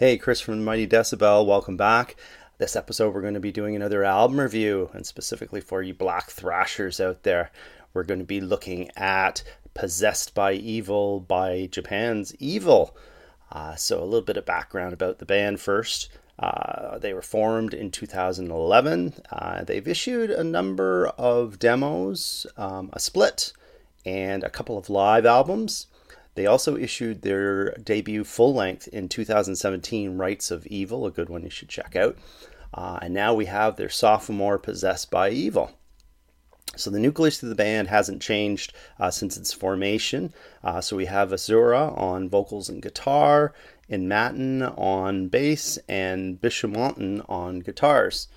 Hey, Chris from Mighty Decibel, welcome back. This episode, we're going to be doing another album review, and specifically for you black thrashers out there, we're going to be looking at Possessed by Evil by Japan's Evil. Uh, so, a little bit of background about the band first. Uh, they were formed in 2011. Uh, they've issued a number of demos, um, a split, and a couple of live albums. They also issued their debut full length in 2017, Rites of Evil, a good one you should check out. Uh, and now we have their sophomore, Possessed by Evil. So the nucleus of the band hasn't changed uh, since its formation. Uh, so we have Asura on vocals and guitar, and Matten on bass, and Bishamonten on guitars.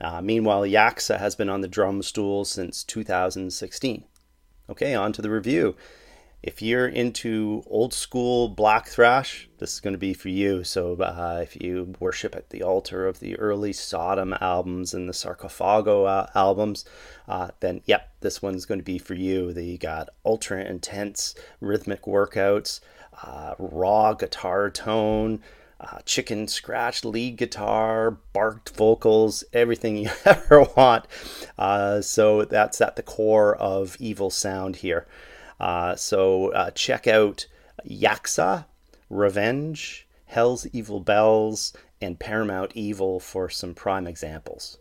Uh, meanwhile, Yaksa has been on the drum stool since 2016. Okay, on to the review if you're into old school black thrash, this is going to be for you. So, uh, if you worship at the altar of the early Sodom albums and the Sarcophago uh, albums, uh, then yep, this one's going to be for you. They got ultra intense rhythmic workouts, uh, raw guitar tone. Uh, chicken scratch lead guitar, barked vocals, everything you ever want. Uh, so that's at the core of Evil Sound here. Uh, so uh, check out Yaksa, Revenge, Hell's Evil Bells, and Paramount Evil for some prime examples.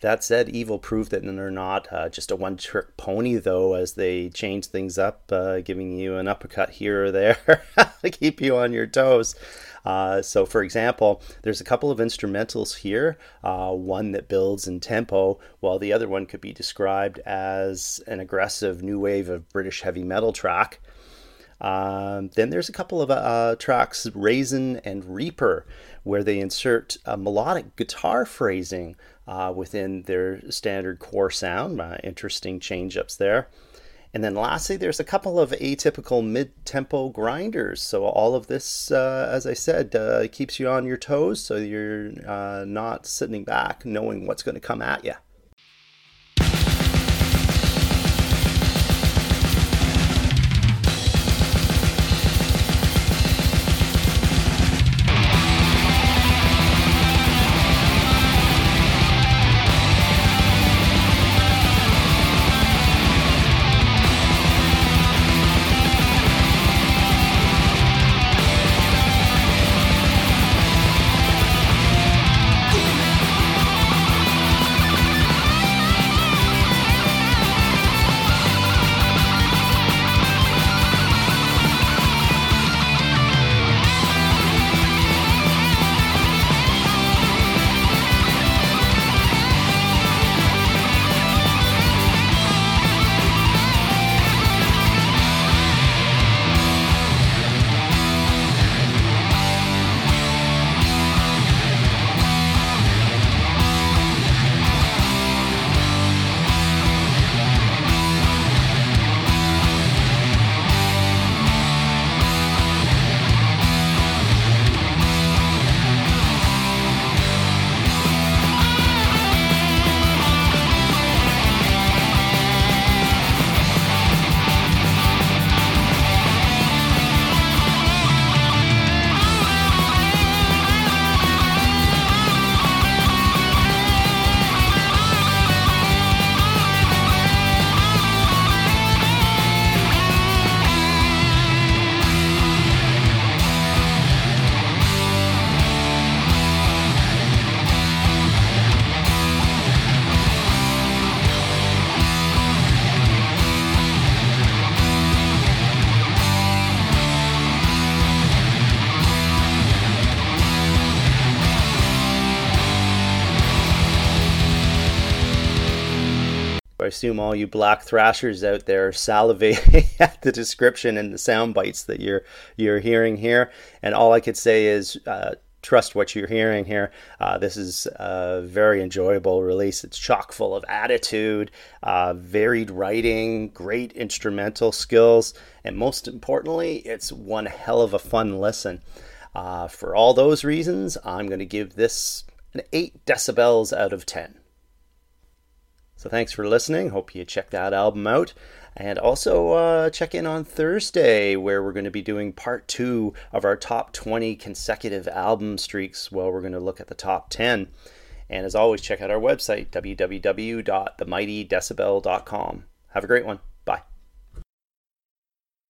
That said, Evil proved that they're not uh, just a one trick pony, though, as they change things up, uh, giving you an uppercut here or there to keep you on your toes. Uh, so, for example, there's a couple of instrumentals here, uh, one that builds in tempo, while the other one could be described as an aggressive new wave of British heavy metal track. Um, then there's a couple of uh, tracks, Raisin and Reaper, where they insert melodic guitar phrasing uh, within their standard core sound. Uh, interesting change ups there. And then lastly, there's a couple of atypical mid tempo grinders. So, all of this, uh, as I said, uh, keeps you on your toes so you're uh, not sitting back knowing what's going to come at you. Assume all you black thrashers out there are salivating at the description and the sound bites that you're you're hearing here. And all I could say is uh, trust what you're hearing here. Uh, this is a very enjoyable release. It's chock full of attitude, uh, varied writing, great instrumental skills, and most importantly, it's one hell of a fun listen. Uh, for all those reasons, I'm going to give this an 8 decibels out of 10. So thanks for listening. Hope you check that album out. And also uh, check in on Thursday, where we're going to be doing part two of our top 20 consecutive album streaks. Well, we're going to look at the top 10. And as always, check out our website, www.themightydecibel.com. Have a great one.